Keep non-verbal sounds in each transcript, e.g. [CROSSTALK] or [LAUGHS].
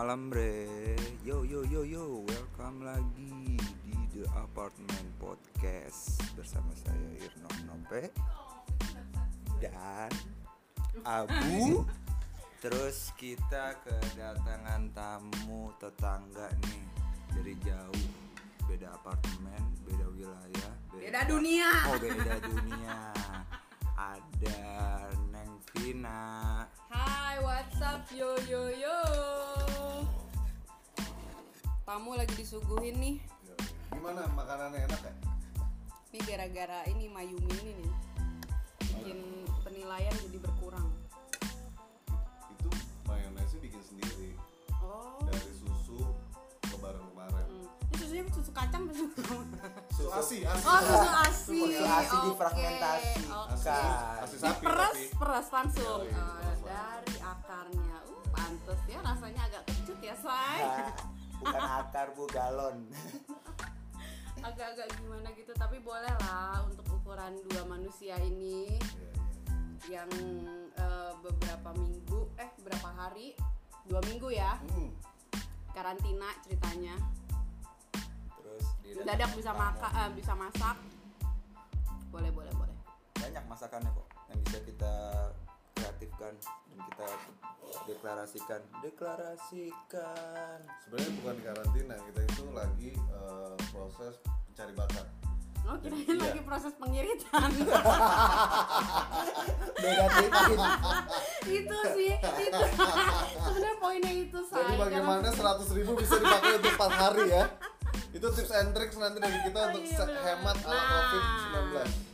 malam bre. Yo yo yo yo. Welcome lagi di The Apartment Podcast Bersama saya Irno Nope. Dan Abu. Terus kita kedatangan tamu tetangga nih. Dari jauh. Beda apartemen, beda wilayah Beda dunia. Oh beda dunia. Ada Neng Vina Hai, what's up yo yo yo. Tamu lagi disuguhin nih. Gimana makanannya enak ya? Ini gara-gara ini Mayumi ini nih. Bikin penilaian jadi berkurang. Itu mayonesnya bikin sendiri Oh. dari susu lebaran-lebaran. Hmm. Ini susunya susu kacang atau susu? Susu asi, asi. Oh, susu asi. Susu asi Oke, difermentasi. oke. Kan. Asi sapi Diperes, tapi. peres langsung. Iya, iya, Oh, peres dari akarnya. Uh, pantes ya rasanya agak kecut ya, say. Ah, Bukan [LAUGHS] akar bu galon. Agak-agak gimana gitu, tapi boleh lah untuk ukuran dua manusia ini. Yang eh, beberapa minggu eh berapa hari? Dua minggu ya? Hmm, karantina ceritanya. Terus dadak bisa makan. eh, bisa masak. Boleh boleh boleh. Banyak masakannya kok Yang bisa kita kreatifkan Dan kita deklarasikan Deklarasikan Sebenarnya bukan di karantina, kita itu lagi eh, proses mencari bakat. oh kirain Iya. lagi proses pengiritan [LAUGHS] Beda tipis itu sih itu sebenarnya poinnya itu saya Jadi bagaimana [LAUGHS] 100 ribu bisa dipakai untuk 4 hari ya? Itu tips and tricks nanti dari kita Oh, untuk iya, hemat ala Nah, COVID-19.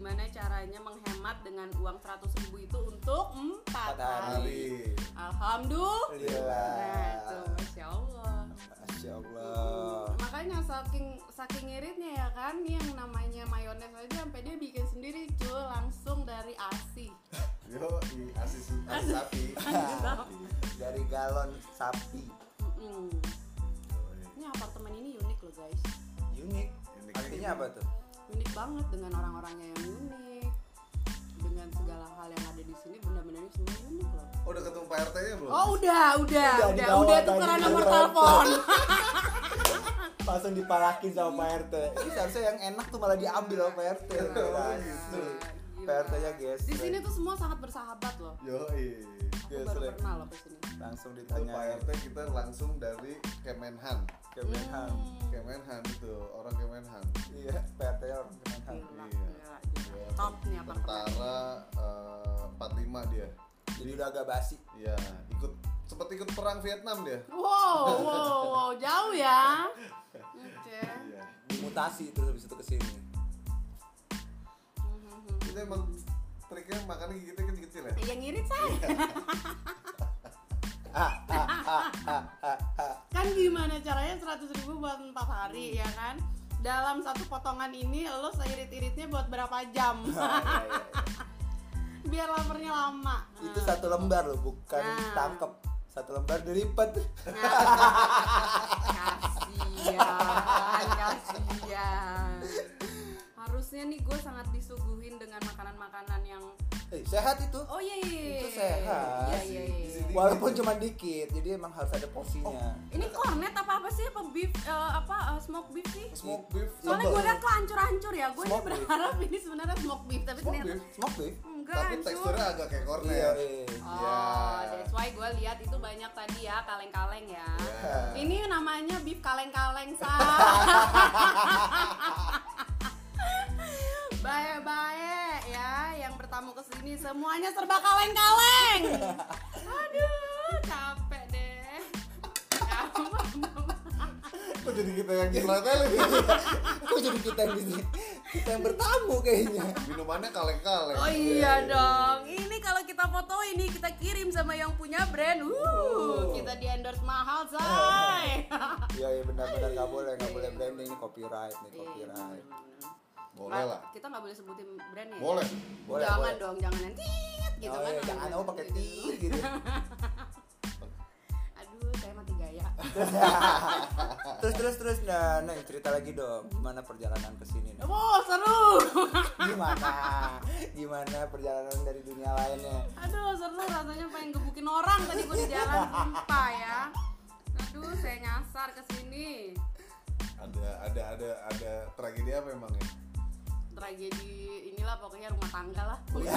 Gimana caranya menghemat dengan uang 100.000 ribu itu untuk empat hari. hari. Alhamdulillah. Nah, tuh, masya Allah. Masya Allah Makanya saking saking iritnya ya kan yang namanya mayones aja sampai dia bikin sendiri cuy langsung dari ASI. [LAUGHS] Yo, i asi, [LAUGHS] sapi. Dari galon sapi Mm-mm. Ini apartemen ini unik loh guys. Unik Unik. Artinya apa tuh? Unik banget dengan orang-orangnya yang unik. Dengan segala hal yang ada di sini benda-benda ini semua unik loh. Oh, udah ketemu Pak RT-nya belum? Oh udah, udah, Udah, udah, udah tukeran nomor telepon. [LAUGHS] Langsung dipalakin sama Pak RT Ini seharusnya yang enak tuh malah diambil sama Pak RT Nah, gitu. Pak RT nya guys Di sini tuh semua sangat bersahabat loh. Yo, Aku Yes, baru pernah loh ke sini. Langsung ditanya Pak RT kita langsung dari Kemenhan. Kemenhan Kemenhan itu, orang Kemenhan. Iya, Pak RT nya orang Kemenhan Gila, Iya. gila, gila. Top nih apartemen. Tentara eh, 45 dia. Jadi udah agak basi Iya, ikut sempat ikut perang Vietnam dia. Wow, [LAUGHS] wow, wow, jauh ya. Oke. Iya. Dimutasi terus habis itu ke sini Mhm. Itu emang triknya makannya gigitnya kecil-kecil ya. Yang ngirit saya. [LAUGHS] kan gimana caranya 100.000 ribu buat 4 hari ya kan? Dalam satu potongan ini lo seirit-iritnya buat berapa jam? Oh, [LAUGHS] iya, iya. Biar laparnya lama. Itu satu lembar loh, bukan Nah. tangkep Satu lembar dilipat kasian kasian [LAUGHS] harusnya nih gue sangat disuguhin dengan makanan-makanan yang Eh, sehat itu oh iya iya iya. Itu sehat iya iya iya Walaupun cuma dikit, jadi emang harus ada porsinya ini cornet apa apa sih apa beef eh, apa eh, smoke beef sih Smoke beef. soalnya gue liat kok hancur-hancur ya gue ini Smoke beef. berharap ini sebenarnya smoke beef tapi Smoke ternyata beef. Smoke beef? enggak Tapi hancur teksturnya agak kayak Iya, cornet. iya. Oh, Iya. that's why gue lihat itu banyak tadi ya kaleng-kaleng ya. Iya. Ini namanya beef kaleng-kaleng sa. Baik-baik [LAUGHS] semuanya serba kaleng-kaleng. Aduh, capek deh. Kok jadi kita yang nyetel Kok jadi kita yang ini? Kita yang bertamu kayaknya Minumannya kaleng-kaleng. Oh iya dong. Ini kalau kita foto ini kita kirim sama yang punya brand. Uh, kita di endorse mahal, say. Iya, iya benar-benar nggak boleh, nggak boleh branding ini copyright nih, copyright Boleh lah. Kita nggak boleh sebutin brandnya. ya? Boleh. Boleh, jangan boleh. dong, jangan nanti gitu oh, kan. iya, jangan oh pakai tir gitu [LAUGHS] Aduh, saya mati gaya. [LAUGHS] Terus, terus, terus, nah, Neng cerita lagi dong Gimana perjalanan ke sini Neng? Wow, seru. [LAUGHS] Gimana? gimana perjalanan dari dunia lainnya Aduh seru rasanya pengen gebukin orang tadi gue di jalan sumpah ya. Aduh saya nyasar ke sini. Ada ada ada ada tragedi apa emang ya? Tragedi inilah pokoknya rumah tangga lah. ya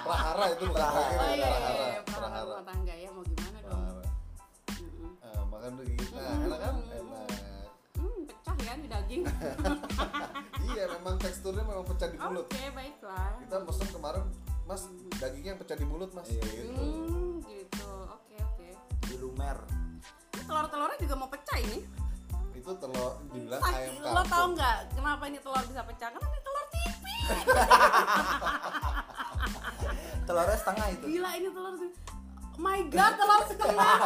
Prahara itu bukan Prahara. tragedi, Oh iya, iya, prahara, iya, prahara. rumah tangga ya mau gimana dong? Prahara. Mm-mm. Ah, makan tuh gitu. Nah, enak kan? Enak. Hmm, pecah ya di daging. [LAUGHS] Iya, memang teksturnya memang pecah di Oke mulut. baiklah. Kita pesen kemarin, Mas, dagingnya yang pecah di mulut, Mas. Iya. Gitu. Hmm, gitu. Oke oke. di lumer telur-telurnya juga mau pecah ini. Itu telur dibilang ayam lo kampung. tau nggak kenapa ini telur bisa pecah? Karena ini telur tipis. [LAUGHS] telurnya setengah itu Gila ini telur tipis. Oh my god, telur setengah.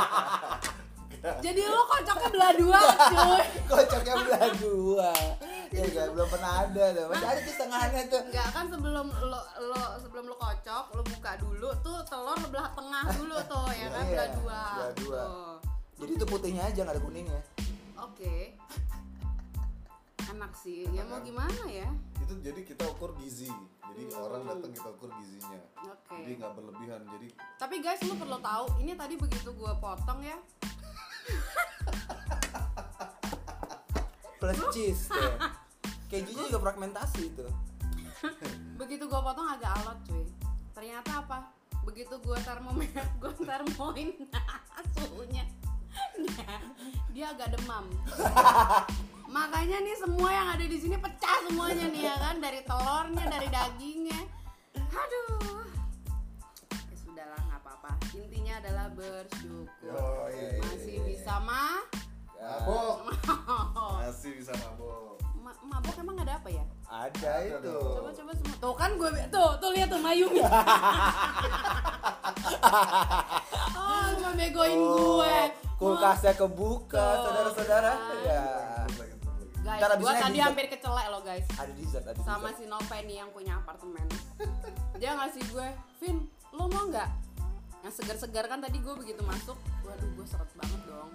[LAUGHS] Jadi lo kocoknya belah dua, cuy. [LAUGHS] kocoknya belah dua ya gak belum pernah ada tuh masih ada tuh setengahnya tuh Enggak kan sebelum lo lo sebelum lo kocok, lo buka dulu tuh telur lo belah tengah dulu tuh ya kan Iya, belah dua. belah dua. Tuh. jadi itu putihnya aja nggak ada kuningnya Oke. Enak sih. Ya mau gimana ya? Itu jadi kita ukur gizi. Jadi orang datang kita ukur gizinya. Oke. Jadi nggak berlebihan. Jadi Tapi guys, lo perlu tahu, ini tadi begitu gua potong ya. plus cheese [LAUGHS] tuh kejunya juga fragmentasi itu Begitu gua potong agak alot, cuy. Ternyata apa? Begitu gua termometer, gua termoin [LAUGHS] suhunya. Dia, agak demam. [LAUGHS] Makanya nih semua yang ada di sini pecah semuanya nih ya kan dari telurnya, dari dagingnya. Aduh. Ya sudahlah nggak apa-apa. Intinya adalah bersyukur. Oh, iya, iya, Masih iya. bisa mah. mabok. [LAUGHS] Masih bisa mabok. Ma- mabok emang ada apa ya? ada itu. Coba coba semua. Tuh kan gue tuh tuh lihat tuh Mayumi. [LAUGHS] oh, lu mau begoin Oh, gue. Kulkasnya kebuka saudara-saudara ya. Guys, Ntar abisnya tadi hampir kecelek loh guys. ada dessert ada Sama dessert si Nova nih yang punya apartemen. Dia ngasih gue, Vin, lo mau nggak? Yang segar-segar kan tadi gue begitu masuk, waduh gue seret banget dong.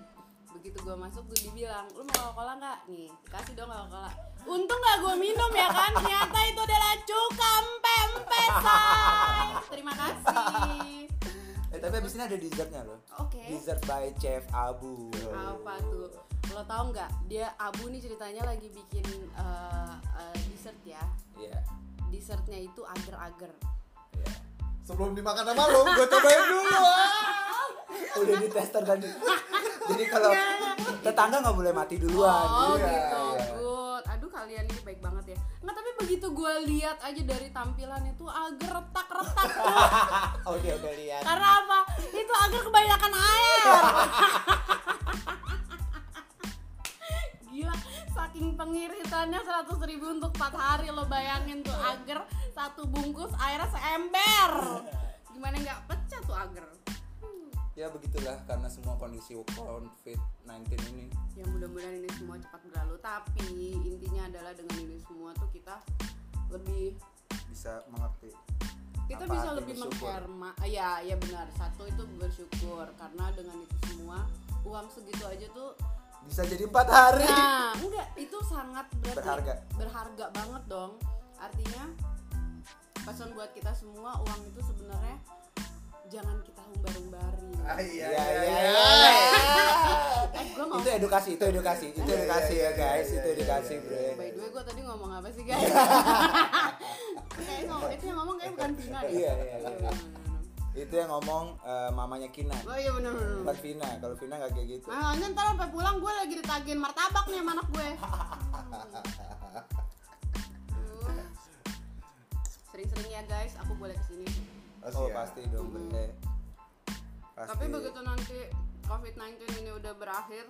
Begitu gue masuk gue dibilang, lu mau Coca-Cola nggak? Nih, kasih dong Coca-Cola. Untung nggak gue minum ya kan? Ternyata itu adalah cuka empe say. Terima kasih. Eh tapi abis ini ada dessertnya loh Oke. dessert by chef Abu Apa tuh? Lo tau nggak? Dia Abu nih ceritanya lagi bikin eh, eh, dessert ya. Iya. Dessertnya itu agar-agar. Iya. Sebelum dimakan sama lo, gue cobain dulu. ah. udah ditester tadi jadi kalau tetangga nggak boleh mati duluan Oh Iya, gitu, iya. Kalian ini baik banget ya. Nggak tapi begitu gue lihat aja dari tampilan itu agar retak-retak tuh. oh dia udah lihat Karena apa? Itu agar kebanyakan air. [LAUGHS] Gila, saking pengiritannya 100 ribu untuk 4 hari lo bayangin tuh agar satu bungkus airnya seember. Ya begitulah karena semua kondisi covid 19 ini. Ya mudah-mudahan ini semua cepat berlalu. Tapi intinya adalah dengan ini semua tuh kita lebih bisa mengerti kita Apa bisa lebih mengherma ah, ya ya benar. Satu itu bersyukur. Karena dengan itu semua uang segitu aja tuh bisa jadi empat hari. Nah enggak. Itu sangat berarti Berharga. berharga banget dong. Artinya pesan buat kita semua uang itu sebenarnya jangan kita umbar-umbari Ah, iya, Iya, iya, iya, iya. eh gue itu edukasi itu edukasi itu Iya, edukasi iya, ya iya, guys. iya, itu iya, edukasi iya, bro. by the way gue tadi ngomong apa sih guys? [LAUGHS] Ngomong itu yang ngomong kayak bukan Vina deh. Iya, iya, iya. itu yang ngomong eh, mamanya Kina. Oh iya bener bukan Vina. Kalau Vina nggak kayak gitu. Nah, ini ntar sampai pulang gue lagi ditagihin martabak nih sama anak gue. [LAUGHS] Sering-sering ya guys, aku boleh ke sini. Pasti oh ya. pasti dong Mm. bre pasti Tapi begitu nanti COVID-19 ini udah berakhir,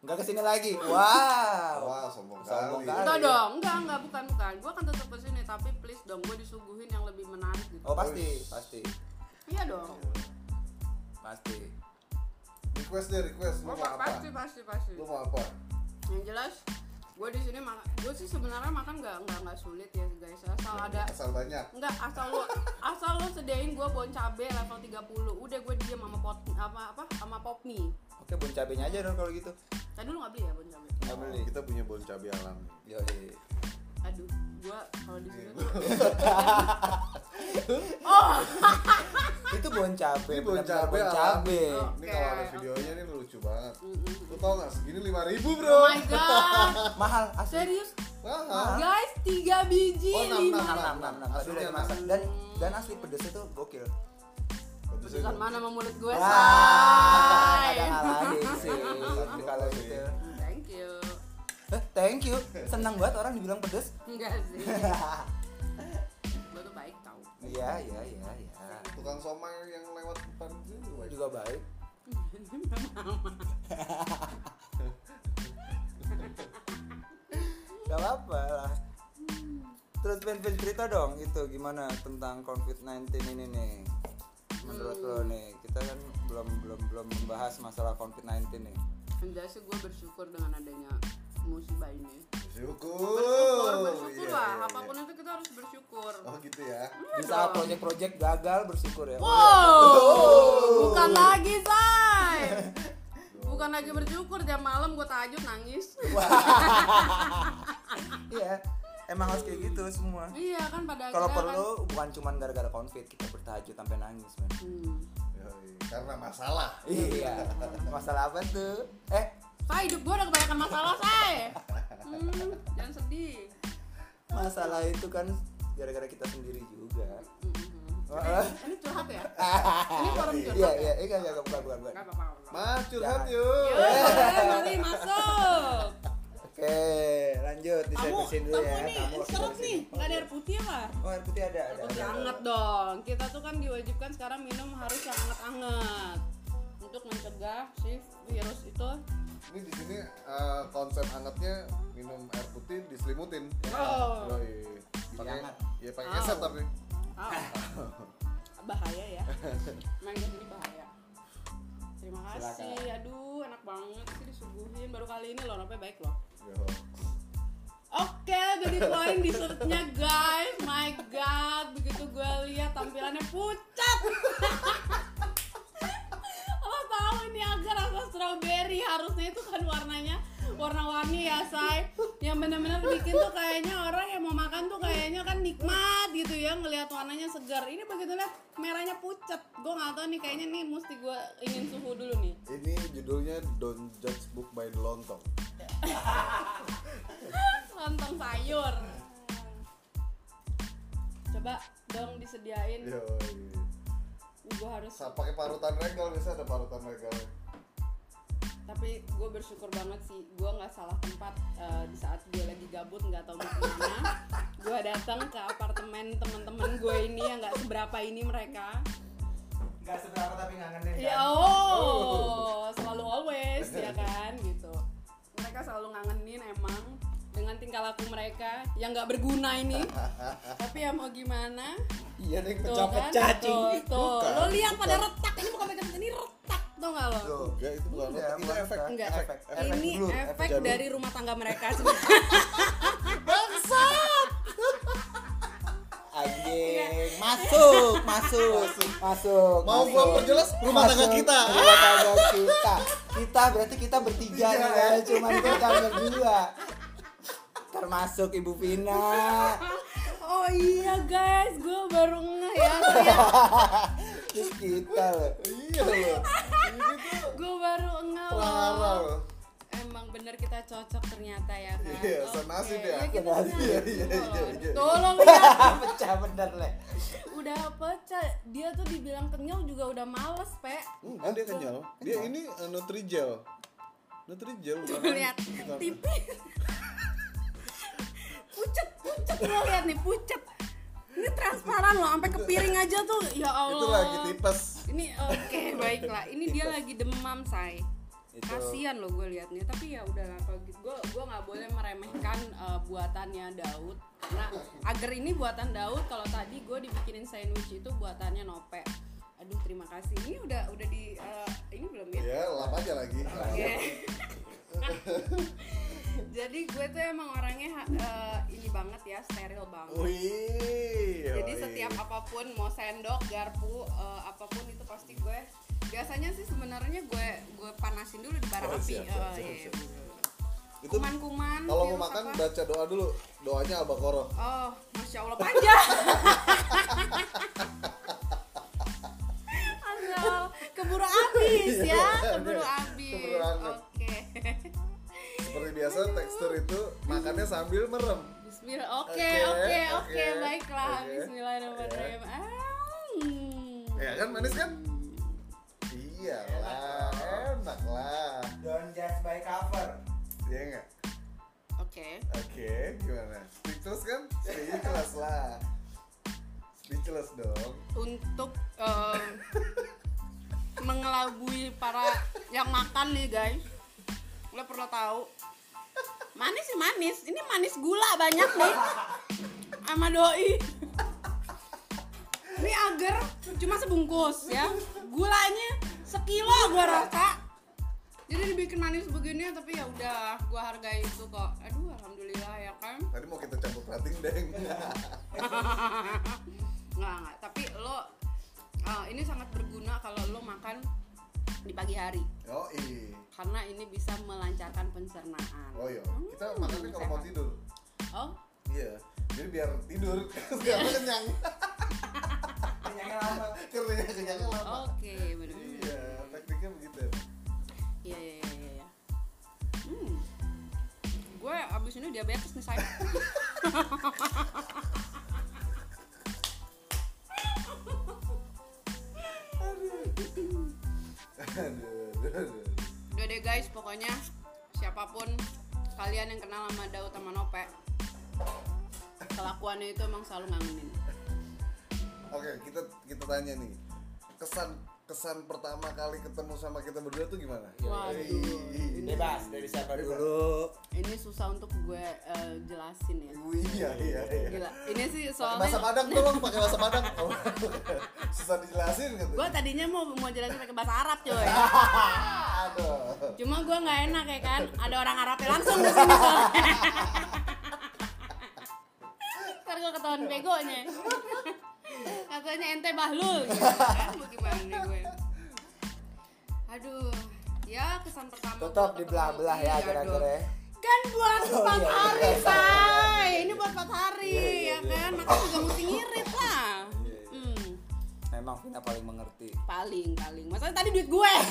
nggak ke sini lagi wow Wah, sombong Sombong kali. enggak dong, enggak, enggak, bukan, bukan. Gue akan tetap ke sini, tapi please dong, gue disuguhin yang lebih menarik gitu. oh pasti pasti Iya dong. pasti Request deh, request. Lu Oh, mau apa? pasti, pasti, pasti. Lu mau apa? Yang jelas, gue di sini makan. Gue sih sebenarnya makan nggak nggak nggak sulit ya guys. Asal ada Asal banyak. Enggak, asal lu asal lu sedain gua bon cabe level 30. Udah gue diem sama pot apa apa sama pop mie. oke bon cabenya aja dong kalau gitu Tadi lu nggak beli ya bon cabe? nggak beli Kita punya bon cabai alami. yo Aduh, gua kalau di sini Iya. [LAUGHS] tuh cabe, Ini bon cabe bon cabe. Ini kalau ada videonya ini lucu banget. Lu tau gak segini 5000 bro? Oh my god. [LAUGHS] Mahal asli. Serius? Mahal. Guys, tiga biji Oh, enam, lima. enam, Enam, enam, udah Aslinya dimasak dan dan asli pedesnya tuh gokil. Pedesan mana sama mulut gue, Wah, say? ada ngalahin sih [LAUGHS] kalau gitu. Thank you. Eh, thank you. Senang banget orang dibilang pedes. Enggak sih. [LAUGHS] gue tuh baik tau. Iya, iya, iya, iya. Tukang somai yang lewat depan itu juga. juga baik. Gak apa-apa lah. Terus Vin cerita dong itu gimana tentang COVID-19 ini nih. Menurut lo nih, kita kan belum belum belum membahas masalah COVID-19 nih. Enggak sih gue bersyukur dengan adanya musibah ini. Syukur. Bersyukur, bersyukur Iya, lah. iya, iya. Apa pun itu kita harus bersyukur. Oh gitu ya. Di saat proyek-proyek gagal bersyukur ya. Wow, bukan lagi say. [LAUGHS] Bukan lagi bersyukur jam malam gue tahajud nangis. [LAUGHS] Iya. Emang harus kayak gitu semua. iya kan pada Kalau akhirnya perlu bukan cuma gara-gara konflik kita bertahajud sampai nangis, men. Kan, hmm. Yoi, Karena masalah. Iya. Masalah apa tuh? Eh, Say, hidup gue udah kebanyakan masalah say. Hmm, jangan sedih. masalah itu kan gara-gara kita sendiri juga. Mhm. Wah. Ini curhat ya? [LAUGHS] Ini forum curhat Iya, ya? iya, iya, enggak, bukan, bukan, bukan. Gak apa-apa. Mas curhat Jangan. yuk. Yuk, mari masuk. Oke, lanjut Kamu, diservisin dulu kamu ya. nih, Kamu serut nih, nggak ada air putih apa? Oh, air putih ada, ada. Putih ada. hangat dong. Kita tuh kan diwajibkan sekarang minum harus yang hangat-hangat untuk mencegah si virus itu. Ini di sini eh, konsep hangatnya minum air putih diselimutin. Oh. Yoi. Pakai hangat. ya pakai Oh. keset tapi. Ah, [LAUGHS] bahaya ya. [LAUGHS] Main ke sini bahaya. Terima kasih. Aduh, enak banget sih disuguhin. Baru kali ini loh, namanya baik loh. Yo. Oke, udah dituain dessertnya guys. My God, begitu gue lihat tampilannya pucat. [LAUGHS] Ini agak rasa strawberry. Harusnya itu kan warnanya warna-warni ya say yang bener-bener bikin tuh kayaknya orang yang mau makan tuh kayaknya kan nikmat gitu ya ngelihat warnanya segar. Ini begitu lihat merahnya pucat gue nggak tahu nih kayaknya nih mesti gue ingin suhu dulu nih. Ini judulnya Don't Judge Book by the Lontong. lontong sayur. Coba dong disediain. Yoi. Gue harus Sa- pakai parutan regal bisa ada parutan regal. tapi gue bersyukur banget sih gue nggak salah tempat eh, di saat gue lagi gabut nggak tahu mau ke mana gue datang ke apartemen teman-teman gue ini yang nggak seberapa ini mereka Enggak seberapa tapi ngangenin kan. ya oh selalu always ya kan gitu mereka selalu ngangenin emang dengan tingkah laku mereka yang nggak berguna ini [LAUGHS] tapi ya mau gimana Iya, nih tuh pecah-pecah kan tuh, cing. tuh. Bukan, lo lihat bukan. pada retak ini bukan pegang ini retak tau nggak lo Tuh. Enggak itu bukan Iya, otak, itu bukan efek. Enggak, efek, efek ini blur, efek jadul. dari rumah tangga mereka sebenarnya. [LAUGHS] Anjing, masuk, masuk, masuk. Mau masuk. gua perjelas rumah tangga kita. Rumah tangga kita. Kita berarti kita bertiga Tiga, nih ya, ya. cuman kita berdua. Termasuk Ibu Vina. [LAUGHS] oh iya guys, gue baru ngeh ya. [LAUGHS] Terus kita loh. Iya loh. gue baru ngeh loh. Emang bener kita cocok ternyata ya kan. Iya, Oke, senasib ya. iya, kita Senasib. Iya, iya, iya, iya. Tolong ya. [LAUGHS] Pecah bener le. Udah pecah. Dia tuh dibilang kenyal juga udah males, Pe. Enggak dia kenyal. Dia ini uh, Nutrijel. Nutrijel. Tuh lihat tipis. Lo lihat nih, pucet. Ini transparan loh, sampai ke piring aja tuh. Ya Allah. Itu lagi tipes. Ini oke baiklah. Ini dia lagi demam say. Kasian loh gue liatnya. Tapi ya udahlah kalau gitu gue gue nggak boleh meremehkan eh, buatannya Daud. Nah agar ini buatan Daud. Kalau tadi gue dibikinin sandwich itu buatannya Nope. Aduh terima kasih. Ini udah udah di eh, ini belum ya? Ya, lap aja lagi. Oke. [LAUGHS] jadi gue tuh emang orangnya uh, ini banget ya steril banget. Wih, jadi setiap apa pun mau sendok garpu uh, apa pun itu pasti gue biasanya sih sebenarnya gue gue panasin dulu di bara oh, api. siap, siap, oh, siap, iya. siap. Itu, kuman-kuman kalau mau makan apa? baca doa dulu. Doanya albaqarah oh masya allah panjang. [LAUGHS] Keburu habis ya iya, iya. keburu habis. Oke biasa tekstur itu makannya sambil merem. Bismillah. Oke, Oke, oke, baiklah. Oke. Bismillahirrahmanirrahim. Ah, hmm. Ya kan manis kan? Iyalah, enak lah. Don't judge by cover. Iya enggak? Oke. Oke, gimana? Speechless kan? Speechless lah. Speechless dong. Untuk eh, mengelabui para yang makan nih guys, lo perlu tahu. Manis sih manis. Ini manis gula banyak nih. Sama doi. Ini agar cuma sebungkus ya. Gulanya sekilo gua rasa. Jadi dibikin manis begini tapi ya udah gua hargai itu kok. Aduh alhamdulillah ya kan. Tadi mau kita campur rating deng. [LAUGHS] nggak nggak tapi lo uh, ini sangat berguna kalau lo makan di pagi hari Oh iya. karena ini bisa melancarkan pencernaan Oh iya. Hmm, Kita makannya kalau mau tidur. oh Iya. Jadi biar tidur [LAUGHS] karena kenyang. Kenyangnya lama. Kenyangnya lama. oke benar Iya, tekniknya begitu. iya iya iya iya, iya hmm gue abis ini diabetes nih saya [LAUGHS] aduh. Udah deh guys pokoknya siapa pun kalian yang kenal sama Daud sama Nope kelakuannya itu emang selalu ngangenin Oke, kita kita tanya nih. Kesan kesan pertama kali ketemu sama kita berdua tuh gimana? Waduh, Ih, Bebas dari siapa Bebas. dulu. ini susah untuk gue eh, jelasin ya Iya, iya, iya. Gila, ini sih soalnya bahasa Padang tolong pakai bahasa Padang. [LAUGHS] Susah dijelasin gitu. gue tadinya mau mau jelasin pakai bahasa Arab coy [LAUGHS] Aduh. cuma gue nggak enak ya kan ada orang Arabnya langsung di sini soalnya [LAUGHS] ntar gue ketahuan begonya katanya ente bahlul gitu kan nih gue aduh ya kesan pertama Tetap gua ketemu- dibelah-belah ya Iya kira-kira. ya. kan buat Oh, empat iya, hari iya. say ini buat empat hari Iya, iya, ya iya. kan makanya juga mesti ngirit lah Iya, iya. hmm. Memang Vina paling mengerti. paling paling masalah tadi duit gue [LAUGHS]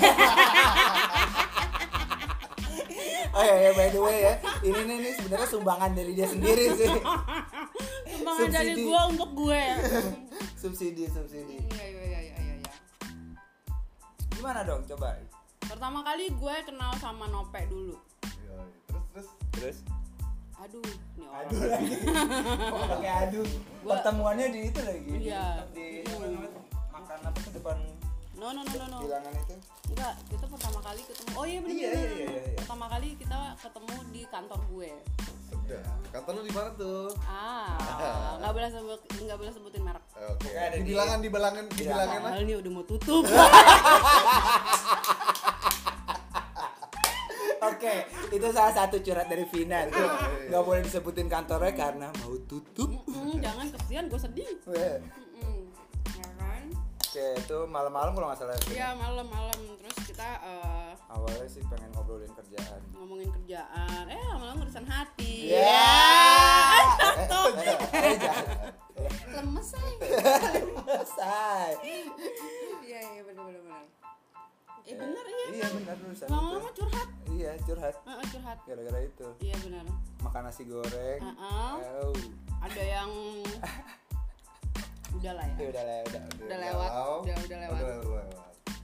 Oh iya, ya, by the way ya, ini nih, nih sebenarnya sumbangan dari dia sendiri sih. [LAUGHS] Sumbangan dari gue untuk gue [LAUGHS] subsidi, subsidi. iya iya iya iya iya iya. Gimana dong, coba. pertama kali gue kenal sama Nope dulu Iya, iya. Terus terus Terus? aduh nih orang Aduh lagi. Oh, [LAUGHS] pakai aduh. Gua- Pertemuannya di itu lagi. Iya. Di apa namanya? Makan apa tuh depan no no no no no bilangan itu? enggak kita pertama kali ketemu oh iya bener Iya, iya, iya, iya. pertama kali kita ketemu di kantor gue sudah. Kantor lu di mana tuh? ah nggak boleh sebut nggak boleh sebutin merek Oke. Ada Di bilangan di bilangan di Bilangan. lah. Ini udah mau tutup [LAUGHS] Oke, itu salah satu curhat dari Vina tuh. Iya. Gak boleh disebutin kantornya karena mau tutup. Mm, jangan kesian gue sedih Oke, itu malam-malam kalau nggak salah. iya malam-malam terus kita eh, Awalnya sih pengen ngobrolin kerjaan. ngomongin kerjaan eh lama-lama urusan hati Ya. Eh, jangan. lemes say Say. iya iya bener eh bener iya Iya benar urusan lama-lama itu. curhat Iya curhat. Heeh, curhat Gara-gara itu iya bener makan nasi goreng. Heeh. Oh. ada yang [LAUGHS] udah lah Ya ya udah lah, udah, udah, Udah lewat, udah- udah lewat. Udah lewat.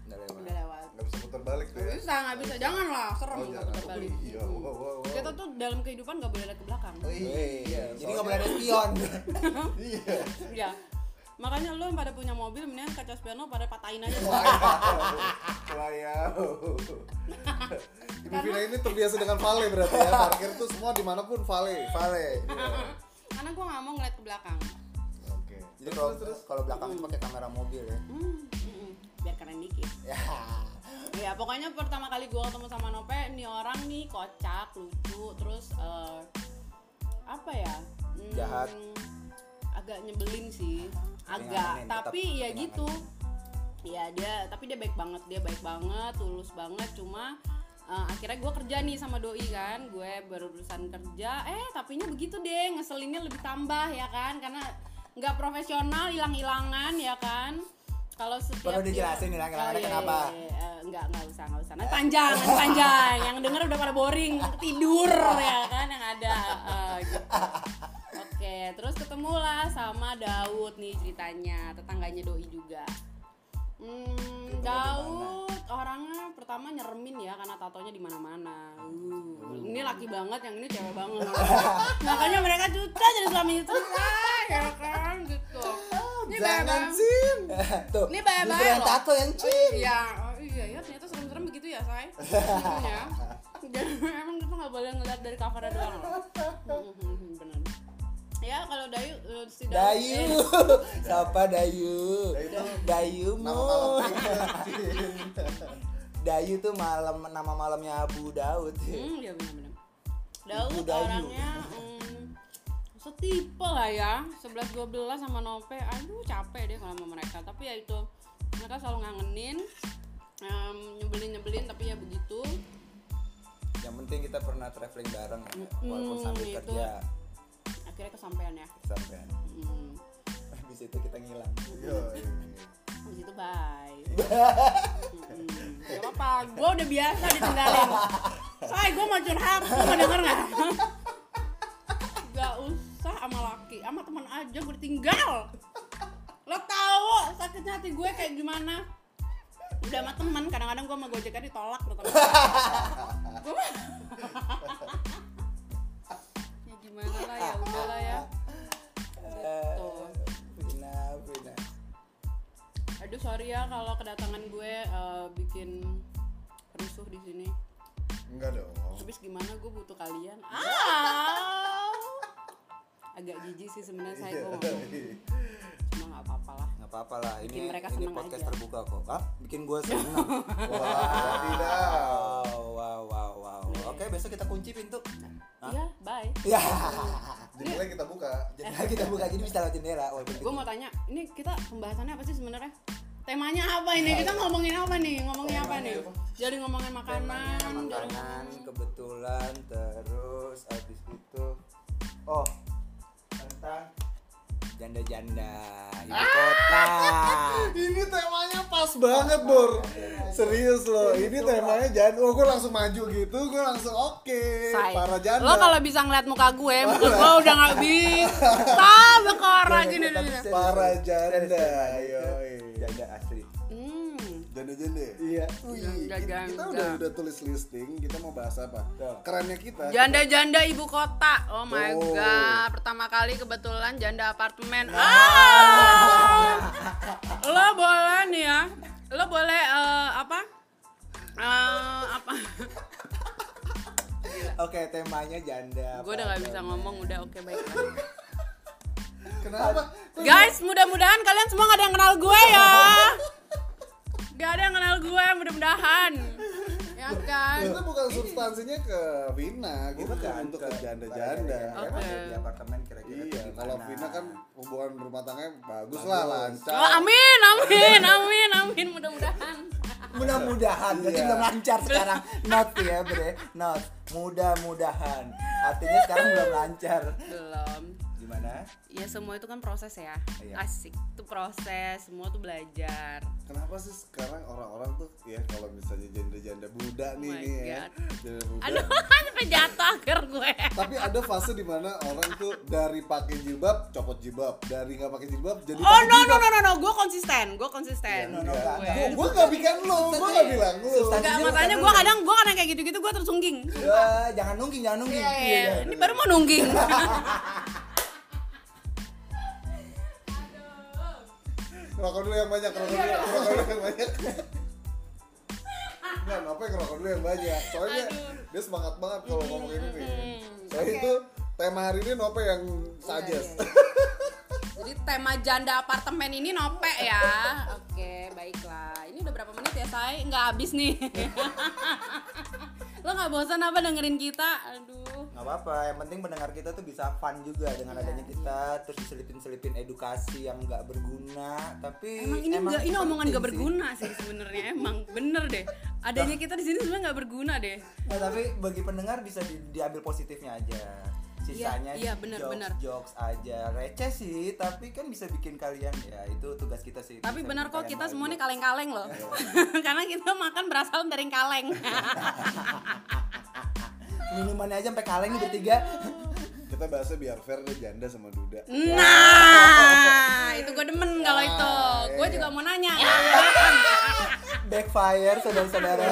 udah lewat. udah lewat Nggak bisa putar balik tuh ya. bisa nggak bisa jangan lah serem Oh, putar balik Oh, iya, wow, wow, wow. kita tuh dalam kehidupan nggak boleh lihat ke belakang Oh, Weh, iya. jadi nggak boleh ada spion. [LAUGHS] Iya. ya makanya lo yang pada punya mobil mendingan kaca spion lo pada patahin aja Wayau. Ibu Vina ini terbiasa dengan vale berarti ya. Parkir tuh semua di mana pun vale. Vale. [LAUGHS] karena gue nggak mau ngeliat ke belakang. Jadi kalau kalau belakang itu pakai kamera mobil ya. hmm, mm-mm. biar keren dikit. Ya. ya pokoknya pertama kali gue ketemu sama Nope nih orang nih kocak lucu terus eh, apa ya? Hmm, Jahat. agak nyebelin sih. Agak. tapi ya gitu. ya dia tapi dia baik banget dia baik banget tulus banget. Cuma eh, akhirnya gue kerja nih sama doi kan. Gue berurusan kerja. Eh tapinya begitu deh ngeselinnya lebih tambah ya kan. Karena nggak profesional hilang-hilangan ya kan kalau setiap Perlu dijelasin nih, Lang-Lang, iya, kenapa? iya, iya. Eh, enggak enggak usah enggak usah nanti panjang nanti panjang yang denger udah pada boring tidur ya kan yang ada eh, gitu. oke terus ketemulah sama Daud nih ceritanya tetangganya Doi juga Hmm, Daud orangnya pertama nyeremin ya karena tatonya di mana-mana. Uh, ini laki banget, yang ini cewek banget. [LAUGHS] Makanya mereka susah jadi suami istri, ah, ya kan gitu. Ini Jangan. Sim. [LAUGHS] Tuh, Ini bye-bye justru yang tato yang cim. Iya, oh iya ya ternyata serem-serem begitu ya say. [LAUGHS] Itunya. Jadi emang kita nggak boleh ngeliat dari covernya doang loh. Hmm. Ya kalau Dayu eh, si Dayu. Dayu. [LAUGHS] Siapa Dayu? Dayu Cim. [LAUGHS] Dayu tuh malam nama malamnya Abu Daud. Hmm, iya benar-benar. Daud Ibu Dayu. orangnya hmm, setipe lah ya 11 12 sama Nope. Aduh, capek deh kalau sama mereka. Tapi ya itu mereka selalu ngangenin em, nyebelin-nyebelin tapi ya begitu. Yang penting kita pernah traveling bareng ya, walaupun sambil itu. kerja Akhirnya kesampaian ya. sampai Hmm. [LAUGHS] habis itu kita ngilang. Yo, iya. Habis itu bye. Mm-mm. Gak apa-apa, gue udah biasa ditinggalin. Say, gue mau curhat, lu mau denger gak? [LAUGHS] Gak usah sama laki, sama teman aja gue ditinggal. Lo tahu sakitnya hati gue kayak gimana? Udah sama teman, kadang-kadang gue sama gojeknya ditolak loh teman. [LAUGHS] Gua- ya gimana lah ya, udah lah ya. Gitu. Vina, Vina. Aduh sorry ya kalau kedatangan gue eh, bikin rusuh di sini. Enggak dong. Habis gimana gue butuh kalian? Ah. Agak jijik sih sebenarnya saya gue ngomong. Cuma nggak apa-apa lah. Nggak apa-apa lah, ini Bikin mereka ini podcast aja. terbuka kok. Hah? Bikin gue seneng. [LAUGHS] Wah, tidak. Oke, besok kita kunci pintu. Iya, bye. Ya. [LAUGHS] Jendela kita buka. Jendela kita buka jadi bisa lewat jendela. Oh, bener. Gue mau tanya, ini kita pembahasannya apa sih sebenarnya? Temanya apa ini? Kita ngomongin apa nih? Ngomongin apa nih? Jadi ngomongin makanan, makanan kebetulan terus habis itu oh tentang janda-janda ibu kota [LAUGHS] Ini temanya pas banget, Bor. Serius loh. Ini temanya jangan oh gue langsung maju gitu, gue langsung oke. Say. Para janda. Lo kalau bisa ngeliat muka gue, [LAUGHS] muka gue udah nggak bisa berkora gini gini. Para janda, yoi. janda asli Hmm. Janda-janda. iya Wih, Janda, kita, janda. kita udah udah tulis listing, kita mau bahas apa? Kerennya kita. Janda-janda ibu kota. Oh my Oh. god. Pertama kali kebetulan janda apartemen. Ah. Lo boleh nih ya. Lo boleh eh, apa? Eh, apa? oke temanya janda gue udah nggak bisa ngomong. Udah oke baik. Kenapa? Guys, mudah-mudahan kalian semua gak ada yang kenal gue ya. Gak ada yang kenal gue, mudah-mudahan. Kan? Kita bukan substansinya ke Vina, kita Bukan, kan untuk ke janda-janda. Oke. Emang di apartemen kira-kira Iya, kalau Vina kan hubungan rumah tangganya bagus, Bagus. lah, lancar. Oh, amin, amin, amin, amin, mudah-mudahan. mudah-mudahan berarti Iya. belum lancar sekarang not ya bre not mudah-mudahan artinya sekarang belum lancar Belum. Gimana Ya semua itu kan proses ya. Iya. Asik. Itu proses, semua tuh belajar. Kenapa sih sekarang orang-orang tuh ya kalau misalnya janda-janda muda nih Oh my nih ya, God. janda muda. Aduh, [LAUGHS] sampai jatuh akhir gue. Tapi ada fase di mana orang tuh dari pakai jilbab copot jilbab, dari nggak pakai jilbab jadi Oh no no jilbab. no no no, gue konsisten, gue konsisten. No, no, enggak. Gua, gua nggak bikin lu, gua nggak bilang lu. Substansi- Enggak, makanya gue kadang gue kadang kayak gitu-gitu gue tersungging. Ya, jangan nungging jangan nungging Iya, Iya, iya. iya. Ini baru mau nungging. [LAUGHS] Ngerokok dulu yang banyak, ngerokok dulu, ngerokok dulu yang banyak. Nah, apa yang ngerokok dulu yang banyak? Soalnya Aduh. dia semangat banget kalau ngomong ini nih. Hmm, Soalnya oke. itu tema hari ini Nope yang Iya, suggest. iya, iya. Jadi tema janda apartemen ini nope ya. Oke, baiklah. Ini udah berapa menit ya, Say? Nggak habis nih. [LAUGHS] Lo nggak bosan apa dengerin kita? Aduh. nggak apa-apa yang penting pendengar kita tuh bisa fun juga dengan Iya, adanya kita terus diselipin-selipin edukasi yang nggak berguna tapi Emang ini enggak ini omongan penting gak sih. berguna sih sebenarnya emang [LAUGHS] bener deh. Adanya kita di sini sebenarnya nggak berguna deh. Nah, tapi bagi pendengar bisa di- diambil positifnya aja sisanya iya, bener, jokes, bener. jokes aja receh sih tapi kan bisa bikin kalian ya itu tugas kita sih Tapi benar kok kita semua nih bahagia. kaleng-kaleng loh. [LAUGHS] Karena kita makan berasal dari kaleng. [LAUGHS] minumannya aja sampai kaleng nih bertiga [LAUGHS] Kita bahasnya biar fair deh janda sama duda. nah, itu gue demen kalau itu. iya, Gue iya. juga mau nanya. backfire saudara-saudara.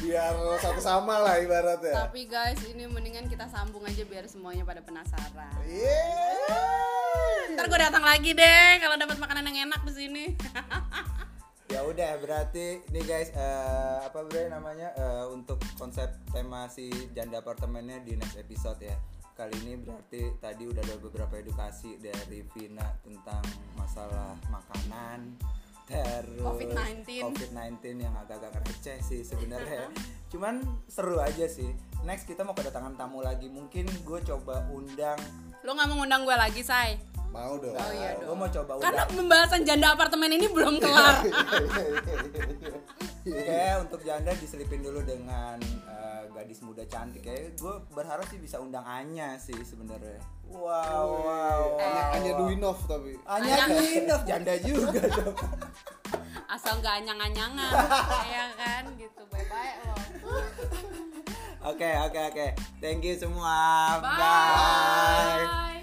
Biar satu sama lah ibaratnya. Tapi guys, ini mendingan kita sambung aja biar semuanya pada penasaran. Yeah. Ntar gue datang lagi deh kalau dapat makanan yang enak di sini. [LAUGHS] ya udah berarti nih guys eh, apa bre namanya eh, untuk konsep tema si janda apartemennya di next episode ya kali ini berarti tadi udah ada beberapa edukasi dari Vina tentang masalah makanan terus COVID-19. COVID-19 yang agak-agak receh sih sebenarnya [LAUGHS] cuman seru aja sih next kita mau kedatangan tamu lagi mungkin gue coba undang Lo nggak mau ngundang gue lagi, Say? Mau dong. Oh iya gue dong. mau coba Karena undang pembahasan janda apartemen ini belum kelar. Oke, [LAUGHS] untuk janda diselipin dulu dengan eh, gadis muda cantik. Kayak gue berharap sih bisa undang Anya sih sebenarnya. Wow, wow, Hanya, wow. hanya Duinov tapi. Anya Duinov janda juga dong. Asal gak anyang-anyangan. [LAUGHS] ya kan gitu. Bye-bye lo. Oke, oke, oke. Thank you semua. Bye. Bye.